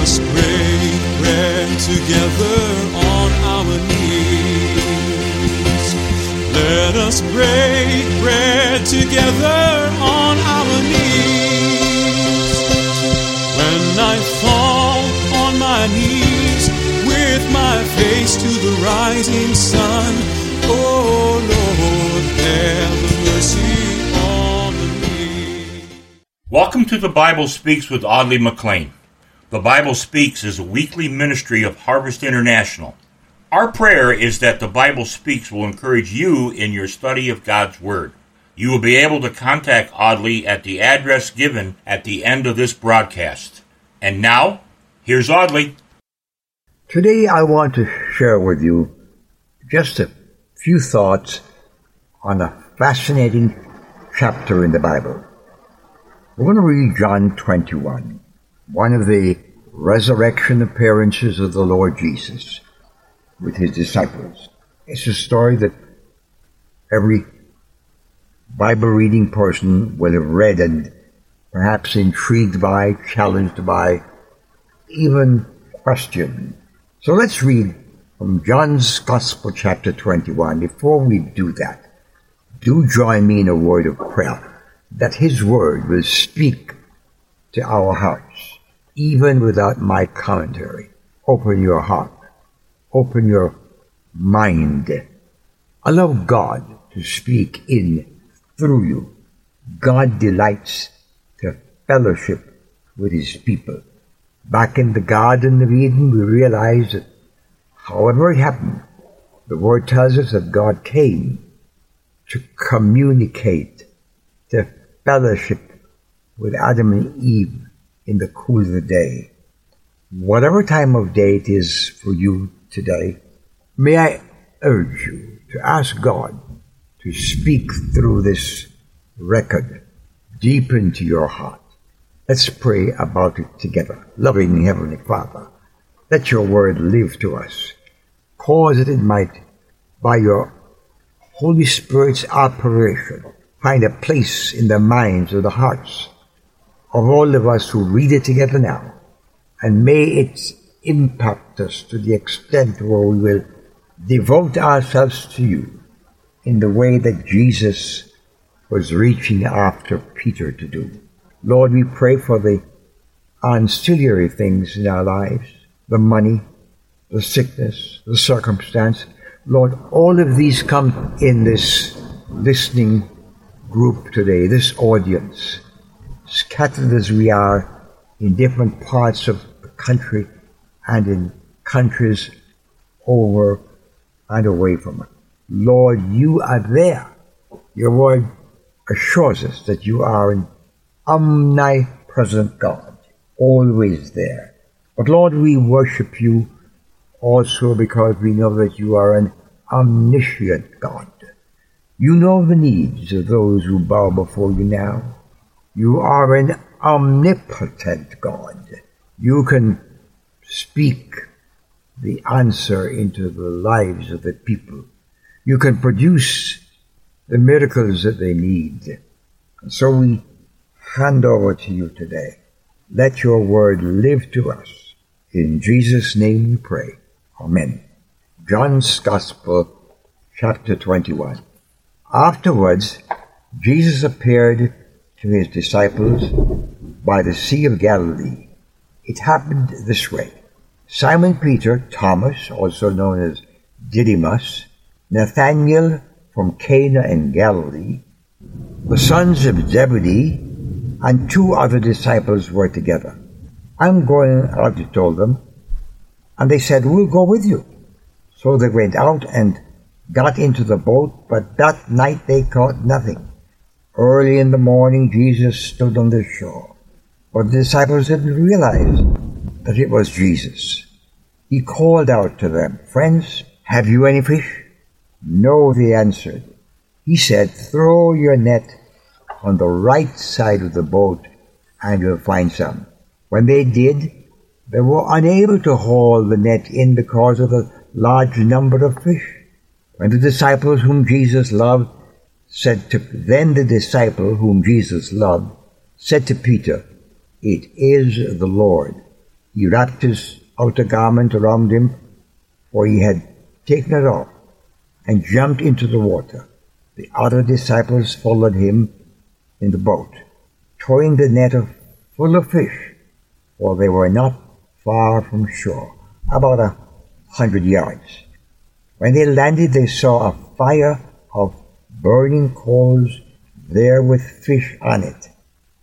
us break bread together on our knees. Let us break bread together on our knees. When I fall on my knees with my face to the rising sun, oh Lord, have mercy on me. Welcome to the Bible Speaks with Audley McLean. The Bible Speaks is a weekly ministry of Harvest International. Our prayer is that the Bible Speaks will encourage you in your study of God's Word. You will be able to contact Audley at the address given at the end of this broadcast. And now, here's Audley. Today I want to share with you just a few thoughts on a fascinating chapter in the Bible. We're going to read John 21, one of the resurrection appearances of the Lord Jesus with his disciples. It's a story that every Bible reading person will have read and perhaps intrigued by, challenged by, even questioned. So let's read from John's Gospel, chapter 21. Before we do that, do join me in a word of prayer that His Word will speak to our hearts, even without my commentary. Open your heart. Open your mind. Allow God to speak in through you. God delights to fellowship with His people. Back in the Garden of Eden, we realize that however it happened, the Word tells us that God came to communicate, to fellowship with Adam and Eve in the cool of the day. Whatever time of day it is for you today, may I urge you to ask God to speak through this record deep into your heart. Let's pray about it together. Loving Heavenly Father, let your word live to us. Cause that it might, by your Holy Spirit's operation, find a place in the minds of the hearts of all of us who read it together now. And may it impact us to the extent where we will devote ourselves to you in the way that Jesus was reaching after Peter to do. Lord, we pray for the ancillary things in our lives, the money, the sickness, the circumstance. Lord, all of these come in this listening group today, this audience, scattered as we are in different parts of the country and in countries over and away from it. Lord, you are there. Your word assures us that you are an omnipresent God, always there. But Lord, we worship you also because we know that you are an omniscient God. You know the needs of those who bow before you now. You are an omnipotent God. You can speak the answer into the lives of the people. You can produce the miracles that they need. And so we hand over to you today. Let your word live to us. In Jesus' name we pray. Amen. John's Gospel, chapter 21. Afterwards, Jesus appeared to his disciples by the Sea of Galilee. It happened this way. Simon Peter, Thomas, also known as Didymus, Nathanael from Cana in Galilee, the sons of Zebedee, and two other disciples were together. I'm going out, he told them. And they said, We'll go with you. So they went out and got into the boat, but that night they caught nothing. Early in the morning, Jesus stood on the shore. But the disciples didn't realize that it was Jesus. He called out to them, Friends, have you any fish? No, they answered. He said, Throw your net on the right side of the boat and you'll find some. When they did, they were unable to haul the net in because of the large number of fish. When the disciples whom Jesus loved said to, then the disciple whom Jesus loved said to Peter, It is the Lord. He wrapped his outer garment around him, for he had taken it off, and jumped into the water. The other disciples followed him in the boat, towing the net of full of fish, for they were not far from shore, about a hundred yards. When they landed, they saw a fire of burning coals there with fish on it,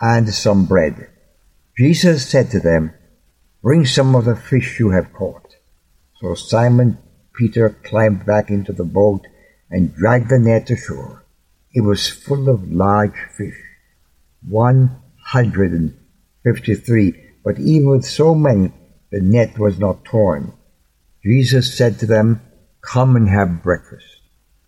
and some bread. Jesus said to them, Bring some of the fish you have caught. So Simon Peter climbed back into the boat and dragged the net ashore. It was full of large fish, 153, but even with so many, the net was not torn. Jesus said to them, Come and have breakfast.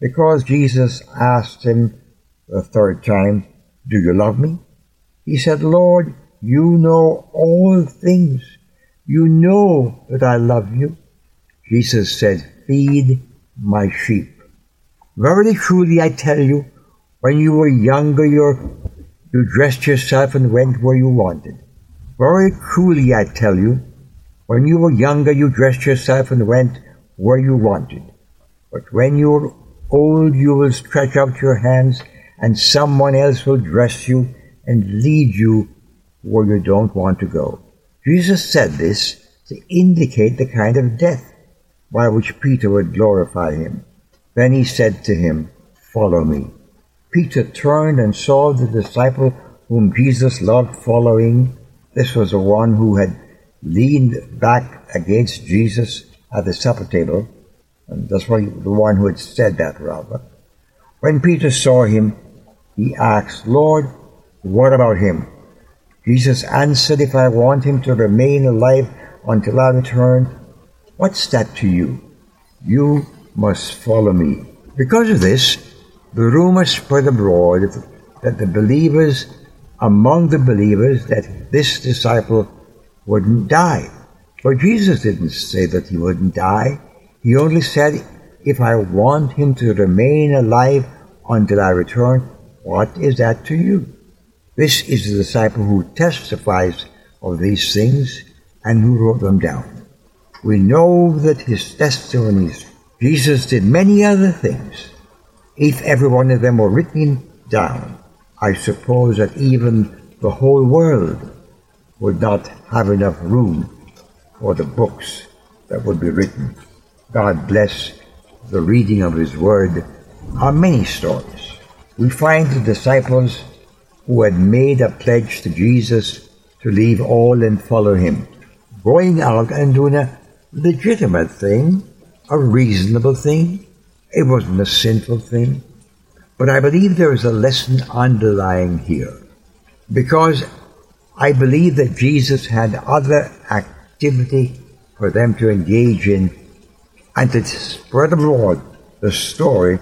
because Jesus asked him the third time, Do you love me? He said, Lord, you know all things. You know that I love you. Jesus said, Feed my sheep. Verily, truly, I tell you, when you were younger, you dressed yourself and went where you wanted. Very truly, I tell you, when you were younger, you dressed yourself and went where you wanted. But when you old, you will stretch out your hands, and someone else will dress you and lead you where you don't want to go. Jesus said this to indicate the kind of death by which Peter would glorify him. Then he said to him, Follow me. Peter turned and saw the disciple whom Jesus loved following. This was the one who had leaned back against Jesus at the supper table. And that's why the one who had said that, rather. When Peter saw him, he asked, Lord, what about him? Jesus answered, If I want him to remain alive until I return, what's that to you? You must follow me. Because of this, the rumor spread abroad that the believers, among the believers, that this disciple wouldn't die. But Jesus didn't say that he wouldn't die. He only said, If I want him to remain alive until I return, what is that to you? This is the disciple who testifies of these things and who wrote them down. We know that his testimonies, Jesus did many other things. If every one of them were written down, I suppose that even the whole world would not have enough room for the books that would be written. God bless the reading of His Word are many stories. We find the disciples who had made a pledge to Jesus to leave all and follow him, going out and doing a legitimate thing, a reasonable thing. It wasn't a sinful thing. But I believe there is a lesson underlying here. Because I believe that Jesus had other activity for them to engage in and to spread abroad the story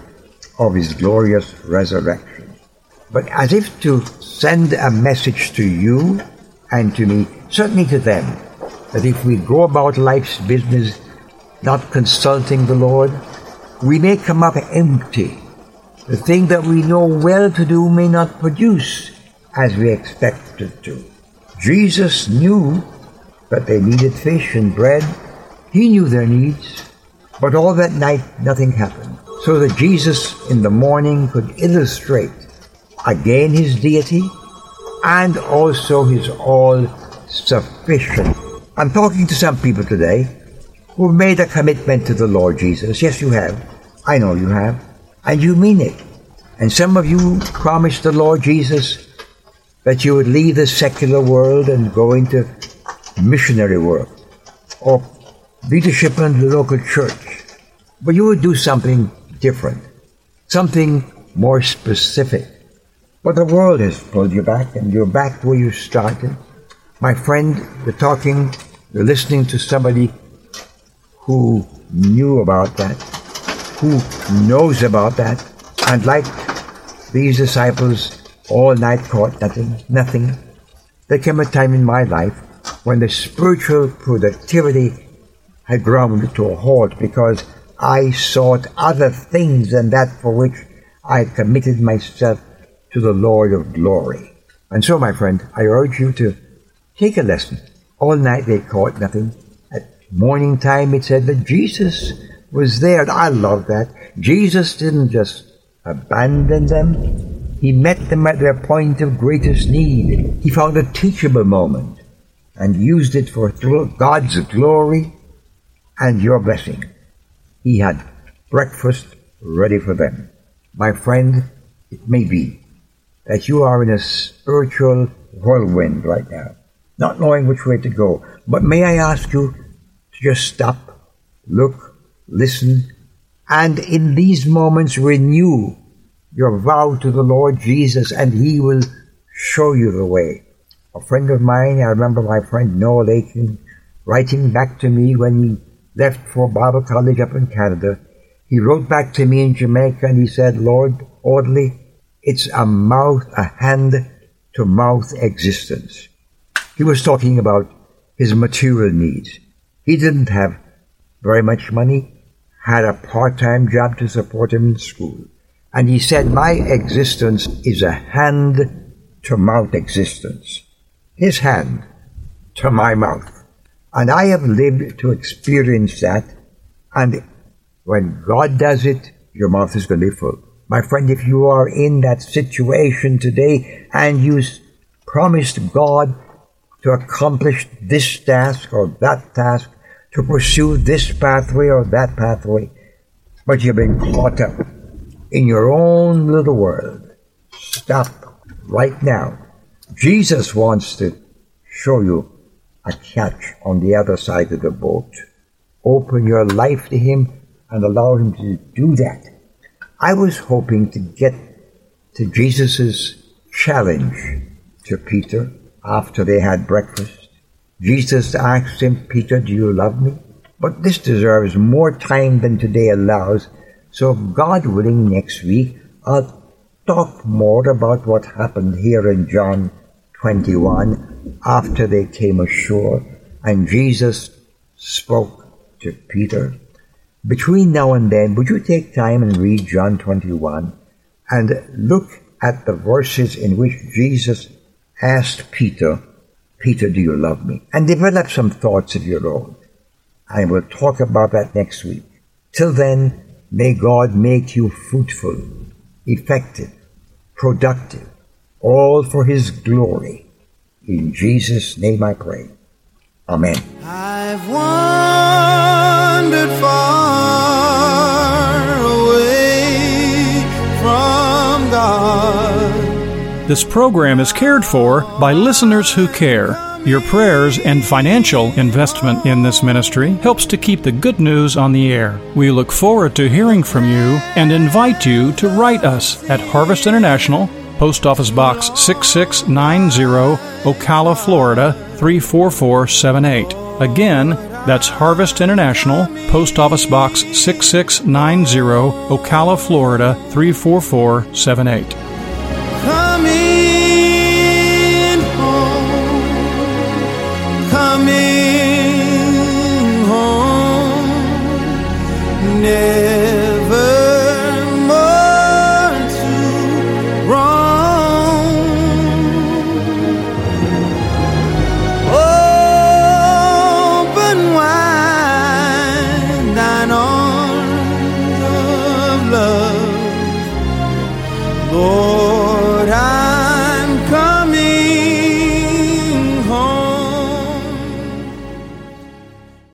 of his glorious resurrection but as if to send a message to you and to me, certainly to them, that if we go about life's business not consulting the Lord, we may come up empty. The thing that we know well to do may not produce as we expect it to. Jesus knew that they needed fish and bread. He knew their needs. But all that night, nothing happened. So that Jesus in the morning could illustrate again his deity and also his all sufficient I'm talking to some people today who've made a commitment to the Lord Jesus. Yes, you have. I know you have. And you mean it. And some of you promised the Lord Jesus that you would leave the secular world and go into missionary work or leadership in the local church. But you would do something different, something more specific. But the world has pulled you back and you're back where you started. My friend, you're talking, you're listening to somebody who knew about that, who knows about that, and like these disciples, all night caught nothing, nothing. There came a time in my life when the spiritual productivity had ground to a halt because I sought other things than that for which I had committed myself to the Lord of glory. And so, my friend, I urge you to take a lesson. All night they caught nothing. At morning time it said that Jesus was there. I love that. Jesus didn't just abandon them. He met them at their point of greatest need. He found a teachable moment and used it for God's glory and your blessing. He had breakfast ready for them. My friend, it may be that you are in a spiritual whirlwind right now, not knowing which way to go. But may I ask you to just stop, look, listen, and in these moments renew your vow to the Lord Jesus and He will show you the way. A friend of mine, I remember my friend Noah Aiken writing back to me when he left for Bible college up in Canada. He wrote back to me in Jamaica and he said, Lord Audley, it's a mouth, a hand to mouth existence. He was talking about his material needs. He didn't have very much money, had a part-time job to support him in school. And he said, my existence is a hand to mouth existence his hand to my mouth. And I have lived to experience that. And when God does it, your mouth is going to be full. My friend, if you are in that situation today and you promised God to accomplish this task or that task, to pursue this pathway or that pathway, but you've been caught up in your own little world, stop right now Jesus wants to show you a catch on the other side of the boat. Open your life to Him and allow Him to do that. I was hoping to get to Jesus' challenge to Peter after they had breakfast. Jesus asked him, Peter, do you love me? But this deserves more time than today allows. So God willing, next week, I'll talk more about what happened here in John 21 after they came ashore and Jesus spoke to Peter. Between now and then, would you take time and read John 21 and look at the verses in which Jesus asked Peter, Peter, do you love me? And develop some thoughts of your own. And we'll talk about that next week. Till then, may God make you fruitful effective, productive, all for His glory. In Jesus' name I pray. Amen. I've wandered far away from God. This program is cared for by listeners who care. Your prayers and financial investment in this ministry helps to keep the good news on the air. We look forward to hearing from you and invite you to write us at Harvest International, Post Office Box 6690, Ocala, Florida 34478. Again, that's Harvest International, Post Office Box 6690, Ocala, Florida 34478. Coming home, coming home.